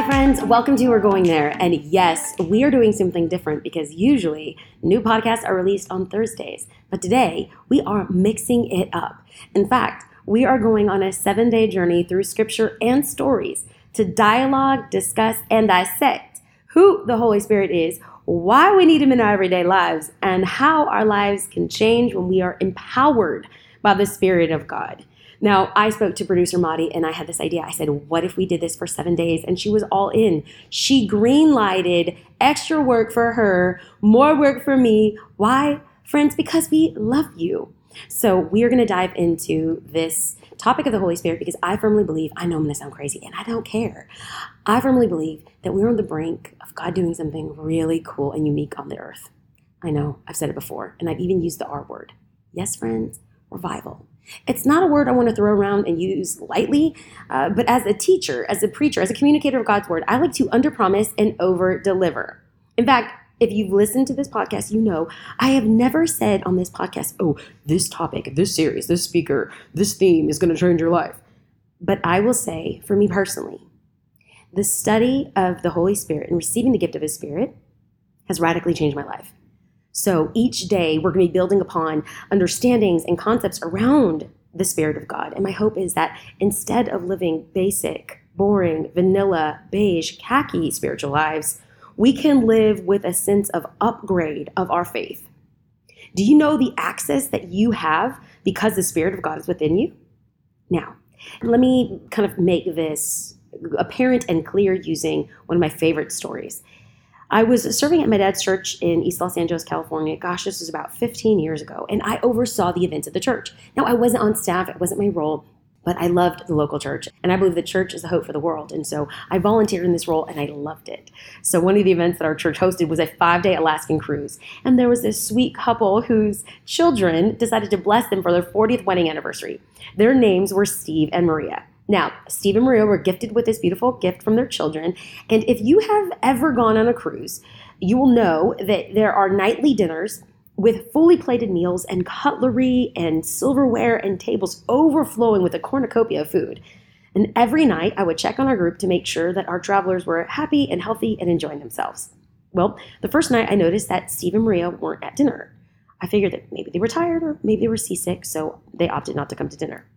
Hi, friends. Welcome to We're Going There. And yes, we are doing something different because usually new podcasts are released on Thursdays. But today, we are mixing it up. In fact, we are going on a seven day journey through scripture and stories to dialogue, discuss, and dissect who the Holy Spirit is, why we need Him in our everyday lives, and how our lives can change when we are empowered by the Spirit of God. Now, I spoke to producer Madi and I had this idea. I said, What if we did this for seven days? And she was all in. She green lighted extra work for her, more work for me. Why? Friends, because we love you. So, we are going to dive into this topic of the Holy Spirit because I firmly believe, I know I'm going to sound crazy and I don't care. I firmly believe that we're on the brink of God doing something really cool and unique on the earth. I know, I've said it before, and I've even used the R word. Yes, friends, revival. It's not a word I want to throw around and use lightly, uh, but as a teacher, as a preacher, as a communicator of God's word, I like to underpromise and over deliver. In fact, if you've listened to this podcast, you know I have never said on this podcast, oh, this topic, this series, this speaker, this theme is going to change your life. But I will say, for me personally, the study of the Holy Spirit and receiving the gift of His Spirit has radically changed my life. So each day we're going to be building upon understandings and concepts around the Spirit of God. And my hope is that instead of living basic, boring, vanilla, beige, khaki spiritual lives, we can live with a sense of upgrade of our faith. Do you know the access that you have because the Spirit of God is within you? Now, let me kind of make this apparent and clear using one of my favorite stories. I was serving at my dad's church in East Los Angeles, California. Gosh, this was about 15 years ago, and I oversaw the events at the church. Now, I wasn't on staff, it wasn't my role, but I loved the local church, and I believe the church is the hope for the world. And so I volunteered in this role, and I loved it. So one of the events that our church hosted was a five day Alaskan cruise, and there was this sweet couple whose children decided to bless them for their 40th wedding anniversary. Their names were Steve and Maria. Now, Steve and Maria were gifted with this beautiful gift from their children. And if you have ever gone on a cruise, you will know that there are nightly dinners with fully plated meals and cutlery and silverware and tables overflowing with a cornucopia of food. And every night I would check on our group to make sure that our travelers were happy and healthy and enjoying themselves. Well, the first night I noticed that Steve and Maria weren't at dinner. I figured that maybe they were tired or maybe they were seasick, so they opted not to come to dinner.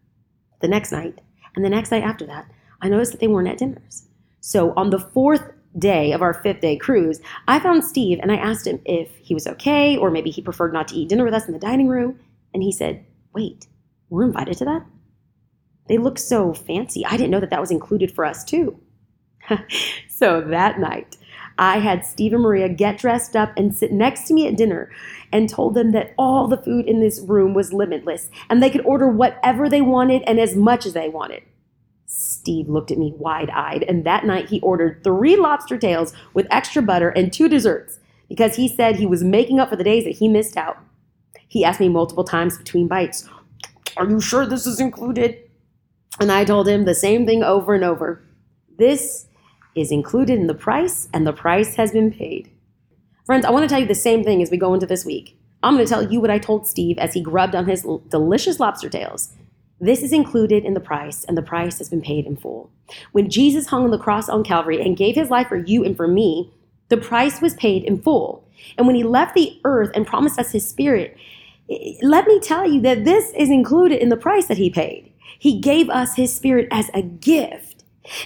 The next night, and the next night after that, I noticed that they weren't at dinners. So on the fourth day of our fifth day cruise, I found Steve and I asked him if he was okay or maybe he preferred not to eat dinner with us in the dining room. And he said, Wait, we're invited to that? They look so fancy. I didn't know that that was included for us too. so that night, I had Steve and Maria get dressed up and sit next to me at dinner and told them that all the food in this room was limitless and they could order whatever they wanted and as much as they wanted. Steve looked at me wide eyed, and that night he ordered three lobster tails with extra butter and two desserts because he said he was making up for the days that he missed out. He asked me multiple times between bites, Are you sure this is included? And I told him the same thing over and over. This is included in the price, and the price has been paid. Friends, I want to tell you the same thing as we go into this week. I'm going to tell you what I told Steve as he grubbed on his delicious lobster tails. This is included in the price, and the price has been paid in full. When Jesus hung on the cross on Calvary and gave his life for you and for me, the price was paid in full. And when he left the earth and promised us his spirit, let me tell you that this is included in the price that he paid. He gave us his spirit as a gift.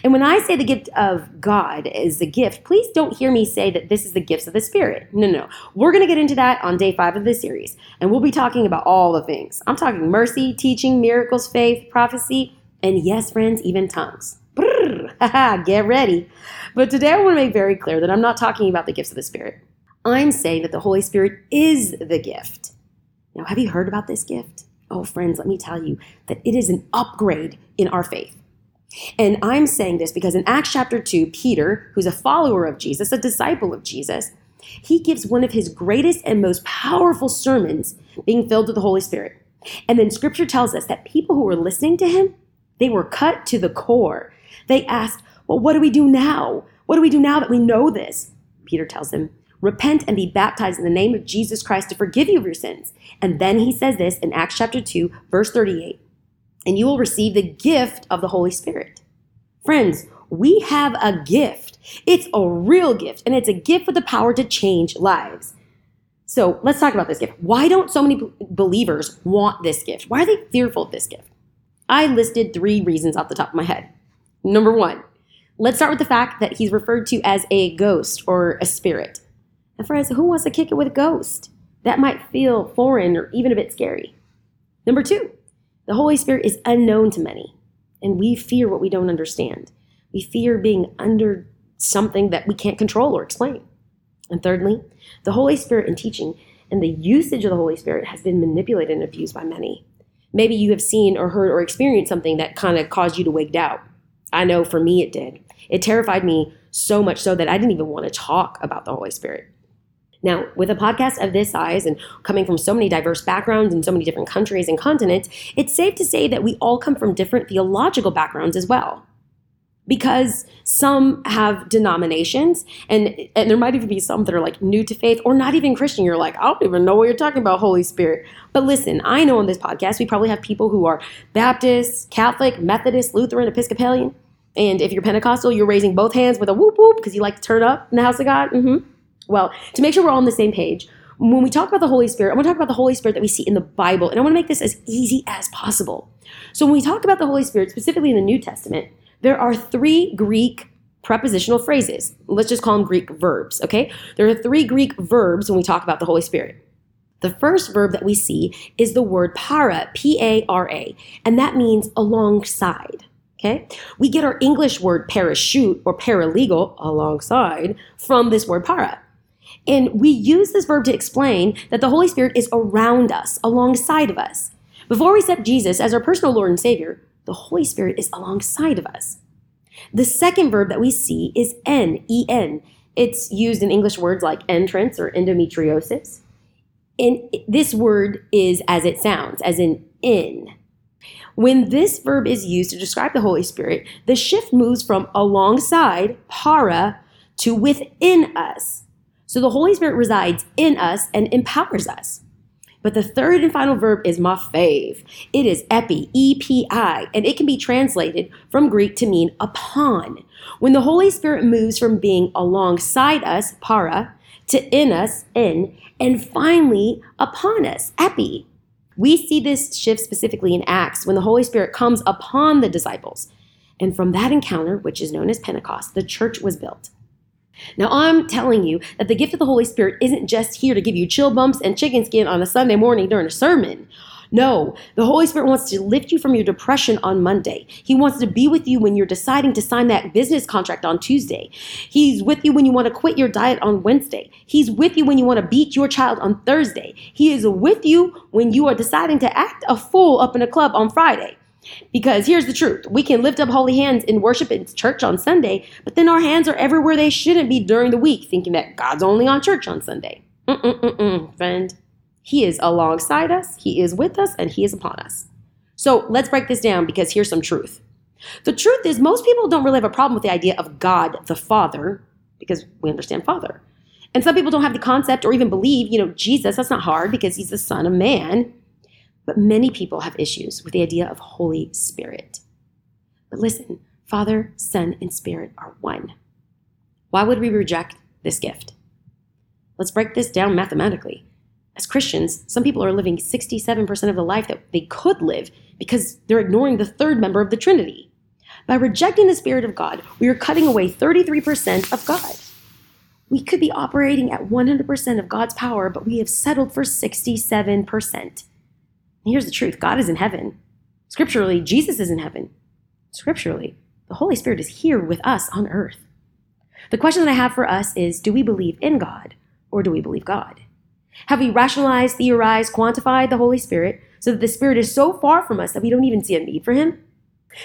And when I say the gift of God is a gift, please don't hear me say that this is the gifts of the Spirit. No, no. We're going to get into that on day five of this series. And we'll be talking about all the things. I'm talking mercy, teaching, miracles, faith, prophecy, and yes, friends, even tongues. Brrr, get ready. But today I want to make very clear that I'm not talking about the gifts of the Spirit. I'm saying that the Holy Spirit is the gift. Now, have you heard about this gift? Oh, friends, let me tell you that it is an upgrade in our faith. And I'm saying this because in Acts chapter 2, Peter, who's a follower of Jesus, a disciple of Jesus, he gives one of his greatest and most powerful sermons being filled with the Holy Spirit. And then scripture tells us that people who were listening to him, they were cut to the core. They asked, Well, what do we do now? What do we do now that we know this? Peter tells them, Repent and be baptized in the name of Jesus Christ to forgive you of your sins. And then he says this in Acts chapter 2, verse 38 and you will receive the gift of the Holy Spirit. Friends, we have a gift. It's a real gift, and it's a gift with the power to change lives. So let's talk about this gift. Why don't so many believers want this gift? Why are they fearful of this gift? I listed three reasons off the top of my head. Number one, let's start with the fact that he's referred to as a ghost or a spirit. And friends, who wants to kick it with a ghost? That might feel foreign or even a bit scary. Number two, the Holy Spirit is unknown to many, and we fear what we don't understand. We fear being under something that we can't control or explain. And thirdly, the Holy Spirit in teaching and the usage of the Holy Spirit has been manipulated and abused by many. Maybe you have seen or heard or experienced something that kind of caused you to wig out. I know for me it did. It terrified me so much so that I didn't even want to talk about the Holy Spirit. Now, with a podcast of this size and coming from so many diverse backgrounds and so many different countries and continents, it's safe to say that we all come from different theological backgrounds as well. Because some have denominations and and there might even be some that are like new to faith or not even christian. You're like i don't even know what you're talking about holy spirit. But listen i know on this podcast we probably have people who are baptist catholic methodist lutheran episcopalian. And if you're pentecostal you're raising both hands with a whoop whoop because you like to turn up in the house of god. Mm-hmm. Well to make sure we're all on the same page when we talk about the Holy Spirit, I want to talk about the Holy Spirit that we see in the Bible, and I want to make this as easy as possible. So, when we talk about the Holy Spirit, specifically in the New Testament, there are three Greek prepositional phrases. Let's just call them Greek verbs, okay? There are three Greek verbs when we talk about the Holy Spirit. The first verb that we see is the word para, P A R A, and that means alongside. Okay? We get our English word parachute or paralegal alongside from this word para. And we use this verb to explain that the Holy Spirit is around us, alongside of us. Before we accept Jesus as our personal Lord and Savior, the Holy Spirit is alongside of us. The second verb that we see is en, en. It's used in English words like entrance or endometriosis. And this word is as it sounds, as in in. When this verb is used to describe the Holy Spirit, the shift moves from alongside, para, to within us. So the Holy Spirit resides in us and empowers us. But the third and final verb is my fave. It is epi, E P I, and it can be translated from Greek to mean upon. When the Holy Spirit moves from being alongside us, para, to in us, in, and finally upon us, epi. We see this shift specifically in Acts when the Holy Spirit comes upon the disciples. And from that encounter, which is known as Pentecost, the church was built. Now, I'm telling you that the gift of the Holy Spirit isn't just here to give you chill bumps and chicken skin on a Sunday morning during a sermon. No, the Holy Spirit wants to lift you from your depression on Monday. He wants to be with you when you're deciding to sign that business contract on Tuesday. He's with you when you want to quit your diet on Wednesday. He's with you when you want to beat your child on Thursday. He is with you when you are deciding to act a fool up in a club on Friday. Because here's the truth we can lift up holy hands in worship in church on Sunday, but then our hands are everywhere they shouldn't be during the week, thinking that God's only on church on Sunday. Mm-mm-mm-mm, friend. He is alongside us, He is with us, and He is upon us. So let's break this down because here's some truth. The truth is, most people don't really have a problem with the idea of God the Father because we understand Father. And some people don't have the concept or even believe, you know, Jesus, that's not hard because he's the Son of Man. But many people have issues with the idea of Holy Spirit. But listen, Father, Son, and Spirit are one. Why would we reject this gift? Let's break this down mathematically. As Christians, some people are living 67% of the life that they could live because they're ignoring the third member of the Trinity. By rejecting the Spirit of God, we are cutting away 33% of God. We could be operating at 100% of God's power, but we have settled for 67% here's the truth God is in heaven. Scripturally, Jesus is in heaven. Scripturally, the Holy Spirit is here with us on earth. The question that I have for us is do we believe in God or do we believe God? Have we rationalized, theorized, quantified the Holy Spirit so that the Spirit is so far from us that we don't even see a need for Him?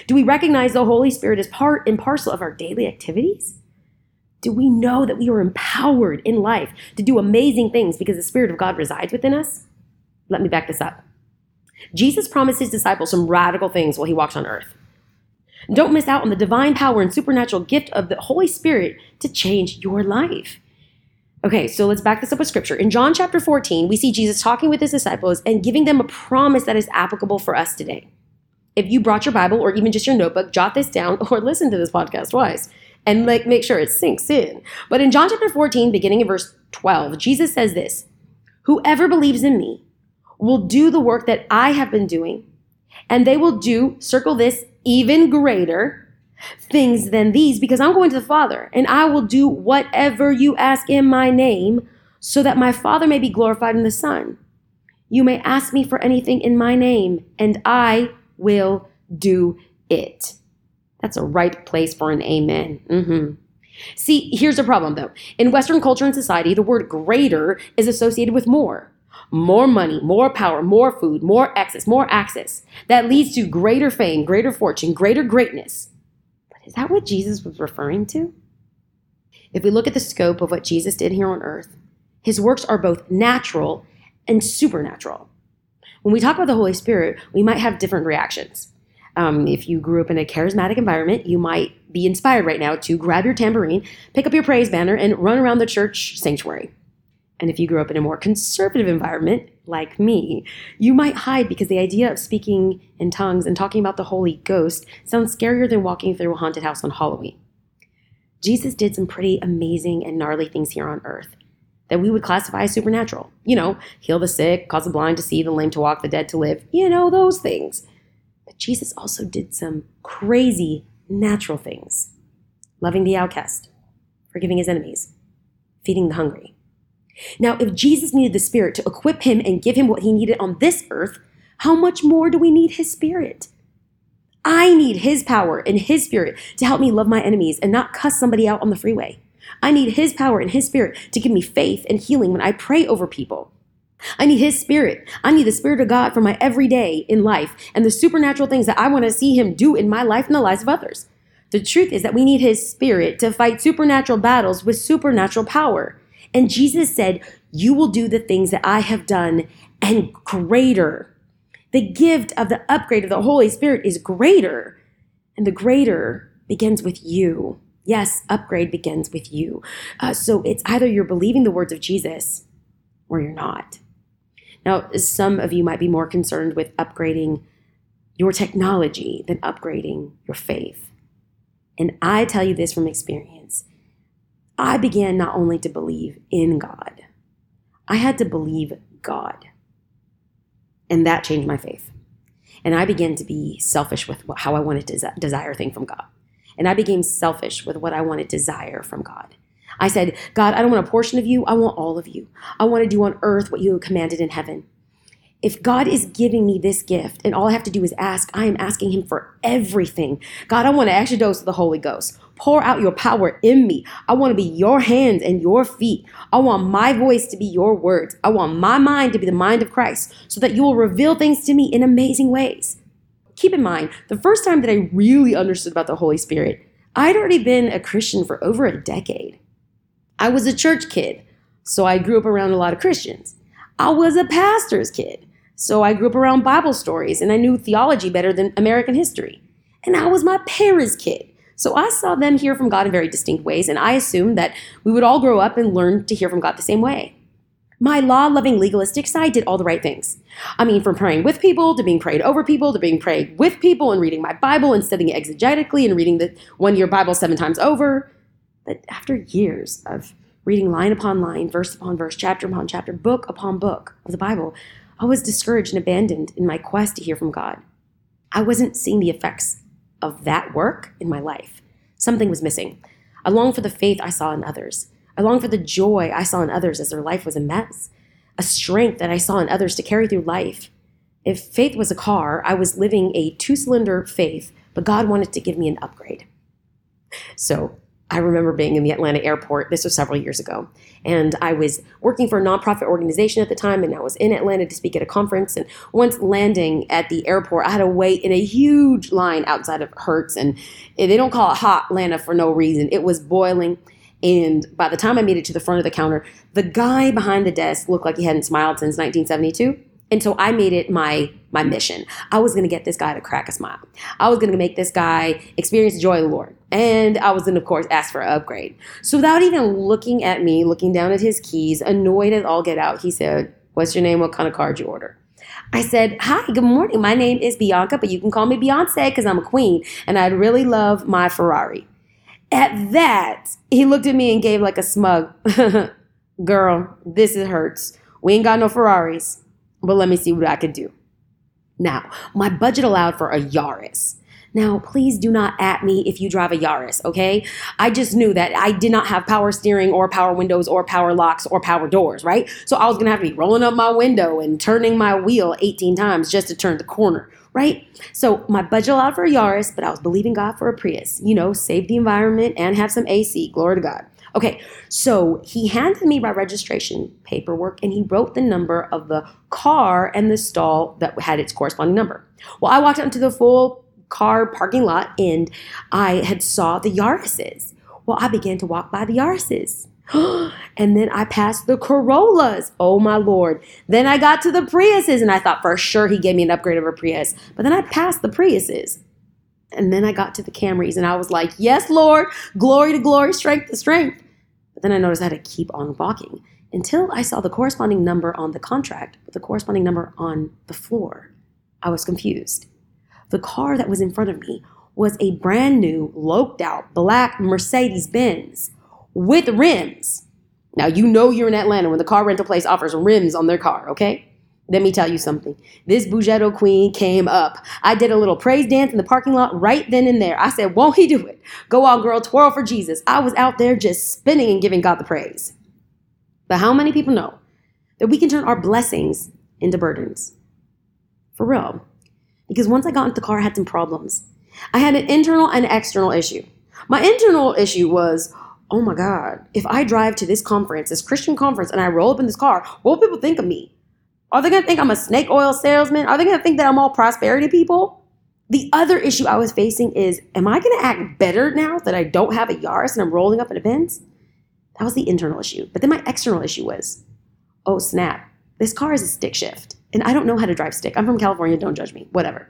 Do we recognize the Holy Spirit as part and parcel of our daily activities? Do we know that we are empowered in life to do amazing things because the Spirit of God resides within us? Let me back this up. Jesus promised his disciples some radical things while he walks on earth. Don't miss out on the divine power and supernatural gift of the Holy Spirit to change your life. Okay, so let's back this up with scripture. In John chapter 14, we see Jesus talking with his disciples and giving them a promise that is applicable for us today. If you brought your Bible or even just your notebook, jot this down or listen to this podcast twice and like make sure it sinks in. But in John chapter 14, beginning in verse 12, Jesus says this Whoever believes in me will do the work that I have been doing, and they will do, circle this, even greater things than these, because I'm going to the Father, and I will do whatever you ask in my name, so that my Father may be glorified in the Son. You may ask me for anything in my name, and I will do it. That's a ripe place for an amen. Mm-hmm. See, here's the problem though. In Western culture and society, the word greater is associated with more. More money, more power, more food, more access, more access. That leads to greater fame, greater fortune, greater greatness. But is that what Jesus was referring to? If we look at the scope of what Jesus did here on earth, his works are both natural and supernatural. When we talk about the Holy Spirit, we might have different reactions. Um, if you grew up in a charismatic environment, you might be inspired right now to grab your tambourine, pick up your praise banner, and run around the church sanctuary. And if you grew up in a more conservative environment, like me, you might hide because the idea of speaking in tongues and talking about the Holy Ghost sounds scarier than walking through a haunted house on Halloween. Jesus did some pretty amazing and gnarly things here on earth that we would classify as supernatural. You know, heal the sick, cause the blind to see, the lame to walk, the dead to live, you know, those things. But Jesus also did some crazy natural things loving the outcast, forgiving his enemies, feeding the hungry. Now, if Jesus needed the Spirit to equip him and give him what he needed on this earth, how much more do we need his Spirit? I need his power and his Spirit to help me love my enemies and not cuss somebody out on the freeway. I need his power and his Spirit to give me faith and healing when I pray over people. I need His Spirit. I need the Spirit of God for my everyday in life and the supernatural things that I want to see Him do in my life and the lives of others. The truth is that we need His Spirit to fight supernatural battles with supernatural power. And Jesus said, You will do the things that I have done and greater. The gift of the upgrade of the Holy Spirit is greater. And the greater begins with you. Yes, upgrade begins with you. Uh, so it's either you're believing the words of Jesus or you're not. Now, some of you might be more concerned with upgrading your technology than upgrading your faith. And I tell you this from experience. I began not only to believe in God, I had to believe God. And that changed my faith. And I began to be selfish with how I wanted to desire thing from God. And I became selfish with what I wanted to desire from God. I said, God, I don't want a portion of you. I want all of you. I want to do on earth what you have commanded in heaven. If God is giving me this gift and all I have to do is ask, I am asking Him for everything. God, I want an extra dose of the Holy Ghost. Pour out your power in me. I want to be your hands and your feet. I want my voice to be your words. I want my mind to be the mind of Christ so that you will reveal things to me in amazing ways. Keep in mind, the first time that I really understood about the Holy Spirit, I'd already been a Christian for over a decade. I was a church kid, so I grew up around a lot of Christians. I was a pastor's kid, so I grew up around Bible stories and I knew theology better than American history. And I was my parents' kid, so I saw them hear from God in very distinct ways, and I assumed that we would all grow up and learn to hear from God the same way. My law loving legalistic side did all the right things. I mean, from praying with people to being prayed over people to being prayed with people and reading my Bible and studying it exegetically and reading the one year Bible seven times over. But after years of reading line upon line, verse upon verse, chapter upon chapter, book upon book of the Bible, I was discouraged and abandoned in my quest to hear from God. I wasn't seeing the effects of that work in my life. Something was missing. I longed for the faith I saw in others. I longed for the joy I saw in others as their life was a mess, a strength that I saw in others to carry through life. If faith was a car, I was living a two cylinder faith, but God wanted to give me an upgrade. So I remember being in the Atlanta airport. This was several years ago. And I was working for a nonprofit organization at the time, and I was in Atlanta to speak at a conference. And once landing at the airport, I had to wait in a huge line outside of Hertz. And they don't call it hot Atlanta for no reason. It was boiling. And by the time I made it to the front of the counter, the guy behind the desk looked like he hadn't smiled since 1972. And so I made it my my mission. I was going to get this guy to crack a smile. I was going to make this guy experience the joy of the Lord. And I was going to, of course, ask for an upgrade. So without even looking at me, looking down at his keys, annoyed as all get out, he said, What's your name? What kind of card you order? I said, Hi, good morning. My name is Bianca, but you can call me Beyonce because I'm a queen and I'd really love my Ferrari. At that, he looked at me and gave like a smug, Girl, this is Hertz. We ain't got no Ferraris, but let me see what I could do. Now, my budget allowed for a Yaris. Now, please do not at me if you drive a Yaris, okay? I just knew that I did not have power steering or power windows or power locks or power doors, right? So I was gonna have to be rolling up my window and turning my wheel 18 times just to turn the corner, right? So my budget allowed for a Yaris, but I was believing God for a Prius, you know, save the environment and have some AC, glory to God. Okay, so he handed me my registration paperwork and he wrote the number of the car and the stall that had its corresponding number. Well, I walked out into the full car parking lot and I had saw the Yarises. Well, I began to walk by the Yarises. and then I passed the Corollas. Oh my lord. Then I got to the Priuses and I thought for sure he gave me an upgrade of a Prius. But then I passed the Priuses. And then I got to the Camrys and I was like, yes, Lord, glory to glory, strength to strength. Then I noticed I had to keep on walking until I saw the corresponding number on the contract with the corresponding number on the floor. I was confused. The car that was in front of me was a brand new, loped out black Mercedes Benz with rims. Now, you know you're in Atlanta when the car rental place offers rims on their car, okay? Let me tell you something. This Bugetto queen came up. I did a little praise dance in the parking lot right then and there. I said, Won't he do it? Go on, girl, twirl for Jesus. I was out there just spinning and giving God the praise. But how many people know that we can turn our blessings into burdens? For real. Because once I got into the car, I had some problems. I had an internal and external issue. My internal issue was, oh my God, if I drive to this conference, this Christian conference, and I roll up in this car, what will people think of me? Are they going to think I'm a snake oil salesman? Are they going to think that I'm all prosperity people? The other issue I was facing is am I going to act better now that I don't have a Yaris and I'm rolling up in a Benz? That was the internal issue. But then my external issue was oh, snap, this car is a stick shift. And I don't know how to drive stick. I'm from California, don't judge me, whatever.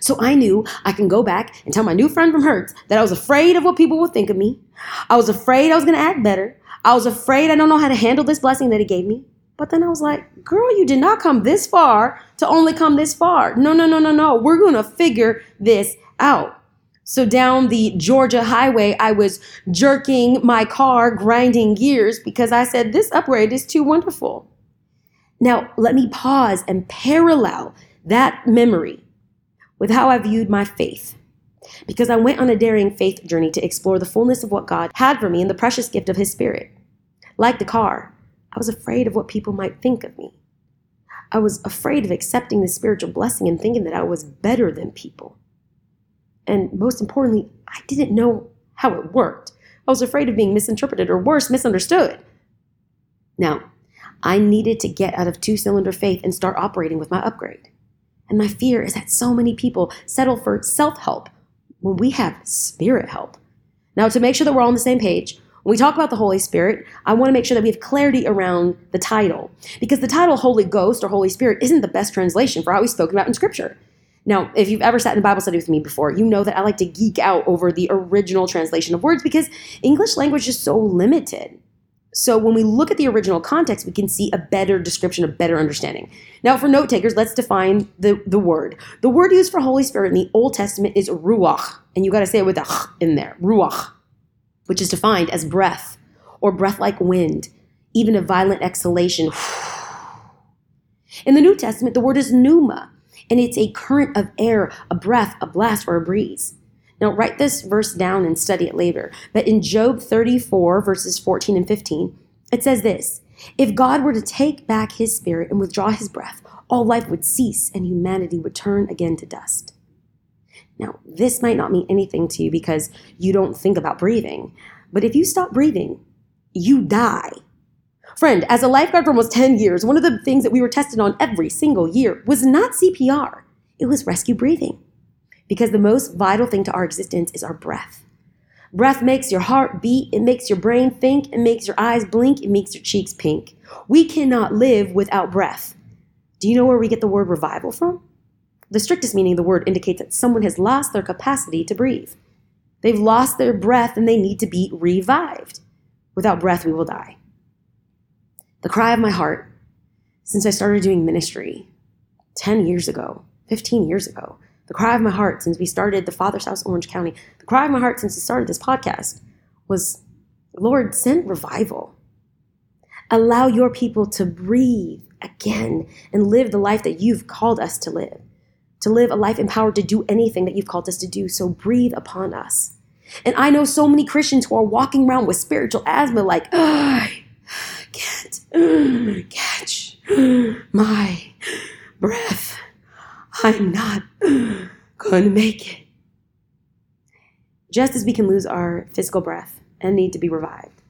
So I knew I can go back and tell my new friend from Hertz that I was afraid of what people would think of me. I was afraid I was going to act better. I was afraid I don't know how to handle this blessing that he gave me. But then I was like, girl, you did not come this far to only come this far. No, no, no, no, no. We're going to figure this out. So down the Georgia highway, I was jerking my car, grinding gears because I said, this upgrade is too wonderful. Now, let me pause and parallel that memory with how I viewed my faith. Because I went on a daring faith journey to explore the fullness of what God had for me and the precious gift of His Spirit. Like the car, I was afraid of what people might think of me. I was afraid of accepting the spiritual blessing and thinking that I was better than people. And most importantly, I didn't know how it worked. I was afraid of being misinterpreted or worse, misunderstood. Now, I needed to get out of two cylinder faith and start operating with my upgrade. And my fear is that so many people settle for self help when we have spirit help. Now, to make sure that we're all on the same page, when we talk about the Holy Spirit, I want to make sure that we have clarity around the title because the title Holy Ghost or Holy Spirit isn't the best translation for how he's spoken about in Scripture. Now, if you've ever sat in a Bible study with me before, you know that I like to geek out over the original translation of words because English language is so limited. So when we look at the original context, we can see a better description, a better understanding. Now, for note takers, let's define the, the word. The word used for Holy Spirit in the Old Testament is ruach, and you got to say it with a ch in there, ruach which is defined as breath or breath like wind, even a violent exhalation. In the New Testament, the word is pneuma, and it's a current of air, a breath, a blast, or a breeze. Now, write this verse down and study it later. But in Job 34, verses 14 and 15, it says this If God were to take back his spirit and withdraw his breath, all life would cease and humanity would turn again to dust. Now, this might not mean anything to you because you don't think about breathing, but if you stop breathing, you die. Friend, as a lifeguard for almost 10 years, one of the things that we were tested on every single year was not CPR, it was rescue breathing. Because the most vital thing to our existence is our breath. Breath makes your heart beat, it makes your brain think, it makes your eyes blink, it makes your cheeks pink. We cannot live without breath. Do you know where we get the word revival from? The strictest meaning of the word indicates that someone has lost their capacity to breathe. They've lost their breath and they need to be revived. Without breath, we will die. The cry of my heart, since I started doing ministry, 10 years ago, 15 years ago. The cry of my heart since we started the Father's House, Orange County, the cry of my heart since we started this podcast was Lord, send revival. Allow your people to breathe again and live the life that you've called us to live, to live a life empowered to do anything that you've called us to do. So breathe upon us. And I know so many Christians who are walking around with spiritual asthma, like, I can't catch my breath. I'm not going to make it. Just as we can lose our physical breath and need to be revived,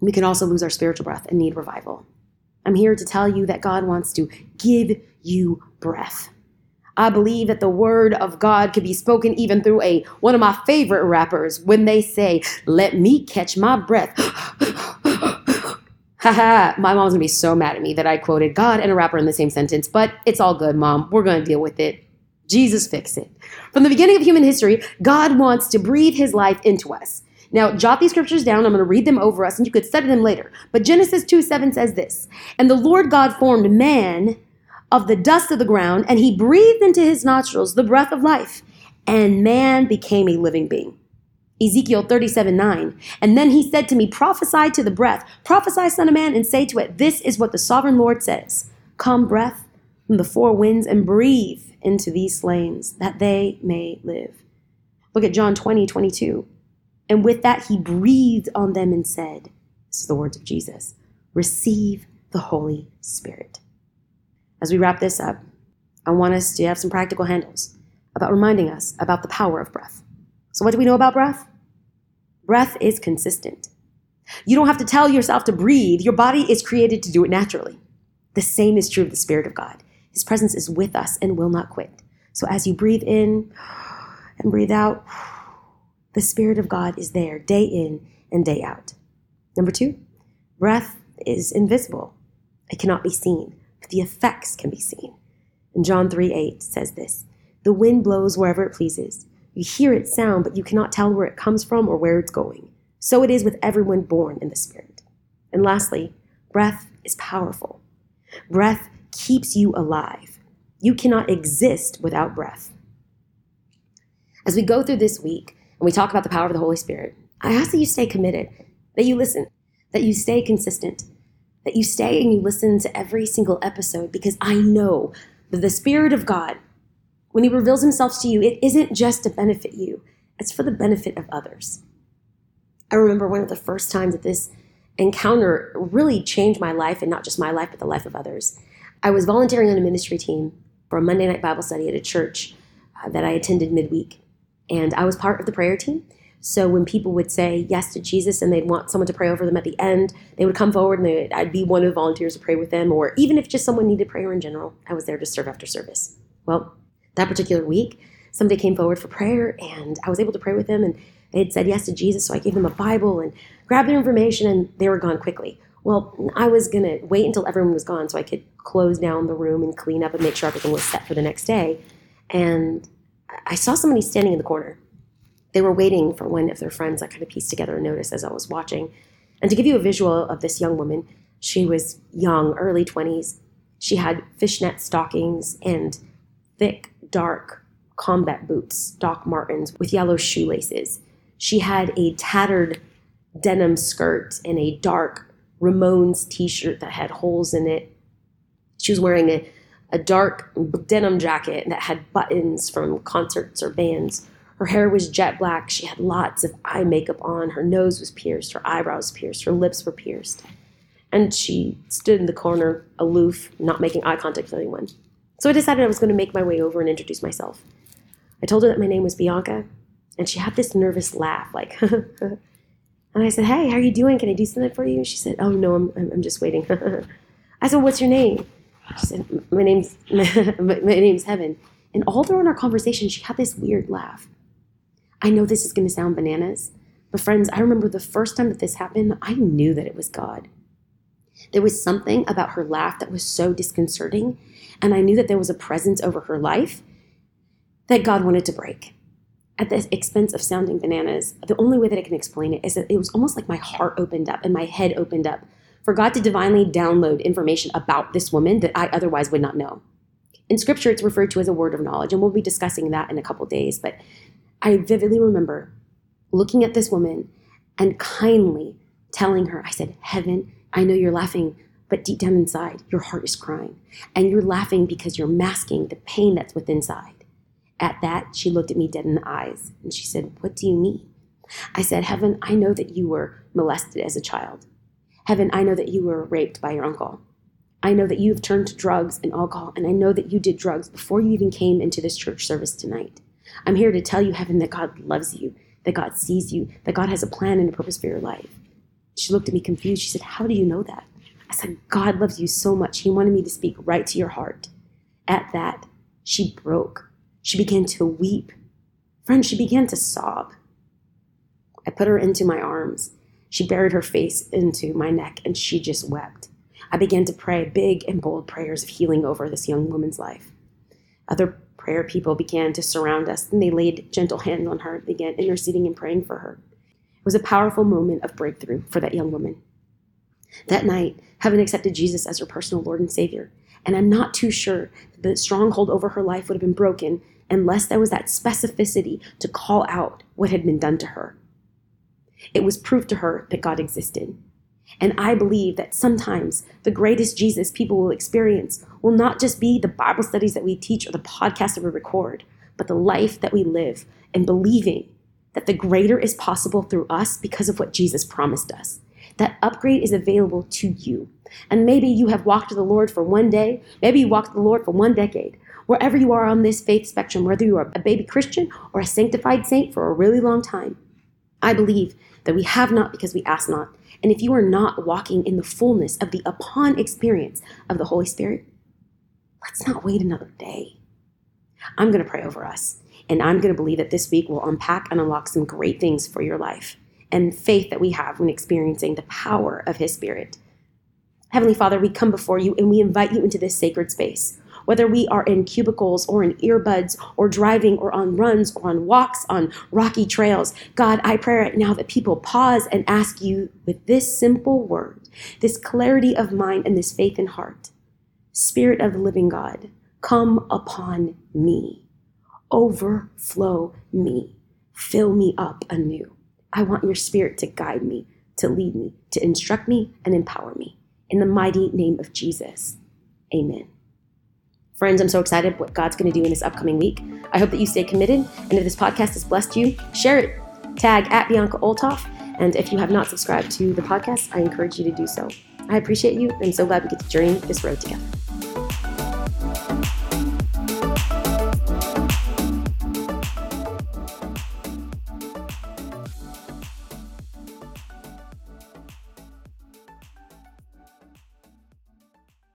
we can also lose our spiritual breath and need revival. I'm here to tell you that God wants to give you breath. I believe that the word of God could be spoken even through a one of my favorite rappers when they say, "Let me catch my breath." Haha, my mom's gonna be so mad at me that I quoted God and a rapper in the same sentence, but it's all good, mom. We're gonna deal with it. Jesus fix it. From the beginning of human history, God wants to breathe his life into us. Now, jot these scriptures down. I'm going to read them over us, and you could study them later. But Genesis 2 7 says this And the Lord God formed man of the dust of the ground, and he breathed into his nostrils the breath of life, and man became a living being. Ezekiel 37 9. And then he said to me, Prophesy to the breath, prophesy, son of man, and say to it, This is what the sovereign Lord says Come, breath from the four winds, and breathe into these slains, that they may live. Look at John 20 22. And with that, he breathed on them and said, This is the words of Jesus, receive the Holy Spirit. As we wrap this up, I want us to have some practical handles about reminding us about the power of breath. So, what do we know about breath? Breath is consistent. You don't have to tell yourself to breathe, your body is created to do it naturally. The same is true of the Spirit of God. His presence is with us and will not quit. So, as you breathe in and breathe out, the Spirit of God is there day in and day out. Number two, breath is invisible, it cannot be seen but the effects can be seen. And John 3 8 says this The wind blows wherever it pleases. You hear its sound, but you cannot tell where it comes from or where it's going. So it is with everyone born in the Spirit. And lastly, breath is powerful. Breath keeps you alive. You cannot exist without breath. As we go through this week and we talk about the power of the Holy Spirit, I ask that you stay committed, that you listen, that you stay consistent, that you stay and you listen to every single episode because I know that the Spirit of God, when He reveals Himself to you, it isn't just to benefit you, it's for the benefit of others. I remember one of the first times that this encounter really changed my life, and not just my life, but the life of others. I was volunteering on a ministry team for a Monday night Bible study at a church uh, that I attended midweek. And I was part of the prayer team. So when people would say yes to Jesus and they'd want someone to pray over them at the end, they would come forward and they, I'd be one of the volunteers to pray with them. Or even if just someone needed prayer in general, I was there to serve after service. Well, that particular week, somebody came forward for prayer and I was able to pray with them and they had said yes to Jesus. So I gave them a Bible and grabbed their information and they were gone quickly. Well, I was going to wait until everyone was gone so I could close down the room and clean up and make sure everything was set for the next day. And I saw somebody standing in the corner they were waiting for one of their friends. I kind of pieced together a notice as I was watching. And to give you a visual of this young woman, she was young, early 20s. She had fishnet stockings and thick, dark combat boots, Doc Martens, with yellow shoelaces. She had a tattered denim skirt and a dark Ramones t shirt that had holes in it. She was wearing a, a dark denim jacket that had buttons from concerts or bands. Her hair was jet black. She had lots of eye makeup on. Her nose was pierced. Her eyebrows pierced. Her lips were pierced. And she stood in the corner, aloof, not making eye contact with anyone. So I decided I was going to make my way over and introduce myself. I told her that my name was Bianca, and she had this nervous laugh, like, and I said, Hey, how are you doing? Can I do something for you? And she said, Oh, no, I'm, I'm just waiting. I said, What's your name? She said, My name's, my name's Heaven. And all through our conversation, she had this weird laugh. I know this is going to sound bananas, but friends, I remember the first time that this happened, I knew that it was God. There was something about her laugh that was so disconcerting, and I knew that there was a presence over her life that God wanted to break. At the expense of sounding bananas, the only way that I can explain it is that it was almost like my heart opened up and my head opened up for God to divinely download information about this woman that I otherwise would not know. In scripture, it's referred to as a word of knowledge, and we'll be discussing that in a couple days. But I vividly remember looking at this woman and kindly telling her, I said, Heaven, I know you're laughing, but deep down inside, your heart is crying. And you're laughing because you're masking the pain that's within inside. At that, she looked at me dead in the eyes and she said, What do you mean? I said, Heaven, I know that you were molested as a child. Heaven, I know that you were raped by your uncle. I know that you've turned to drugs and alcohol, and I know that you did drugs before you even came into this church service tonight. I'm here to tell you, Heaven, that God loves you, that God sees you, that God has a plan and a purpose for your life. She looked at me confused. She said, How do you know that? I said, God loves you so much. He wanted me to speak right to your heart. At that, she broke. She began to weep. Friend, she began to sob. I put her into my arms. She buried her face into my neck and she just wept. I began to pray big and bold prayers of healing over this young woman's life. Other prayer people began to surround us and they laid gentle hands on her began interceding and praying for her. It was a powerful moment of breakthrough for that young woman. That night, Heaven accepted Jesus as her personal Lord and Savior. And I'm not too sure that the stronghold over her life would have been broken unless there was that specificity to call out what had been done to her. It was proof to her that God existed. And I believe that sometimes the greatest Jesus people will experience will not just be the Bible studies that we teach or the podcast that we record, but the life that we live and believing that the greater is possible through us because of what Jesus promised us. That upgrade is available to you. And maybe you have walked with the Lord for one day, maybe you walked with the Lord for one decade. Wherever you are on this faith spectrum, whether you are a baby Christian or a sanctified saint for a really long time, I believe that we have not because we ask not. And if you are not walking in the fullness of the upon experience of the Holy Spirit, let's not wait another day. I'm going to pray over us. And I'm going to believe that this week will unpack and unlock some great things for your life and faith that we have when experiencing the power of His Spirit. Heavenly Father, we come before you and we invite you into this sacred space. Whether we are in cubicles or in earbuds or driving or on runs or on walks on rocky trails, God, I pray right now that people pause and ask you with this simple word, this clarity of mind and this faith in heart Spirit of the living God, come upon me, overflow me, fill me up anew. I want your spirit to guide me, to lead me, to instruct me, and empower me. In the mighty name of Jesus, amen. Friends, I'm so excited what God's going to do in this upcoming week. I hope that you stay committed. And if this podcast has blessed you, share it. Tag at Bianca Olthoff. And if you have not subscribed to the podcast, I encourage you to do so. I appreciate you and so glad we get to journey this road together.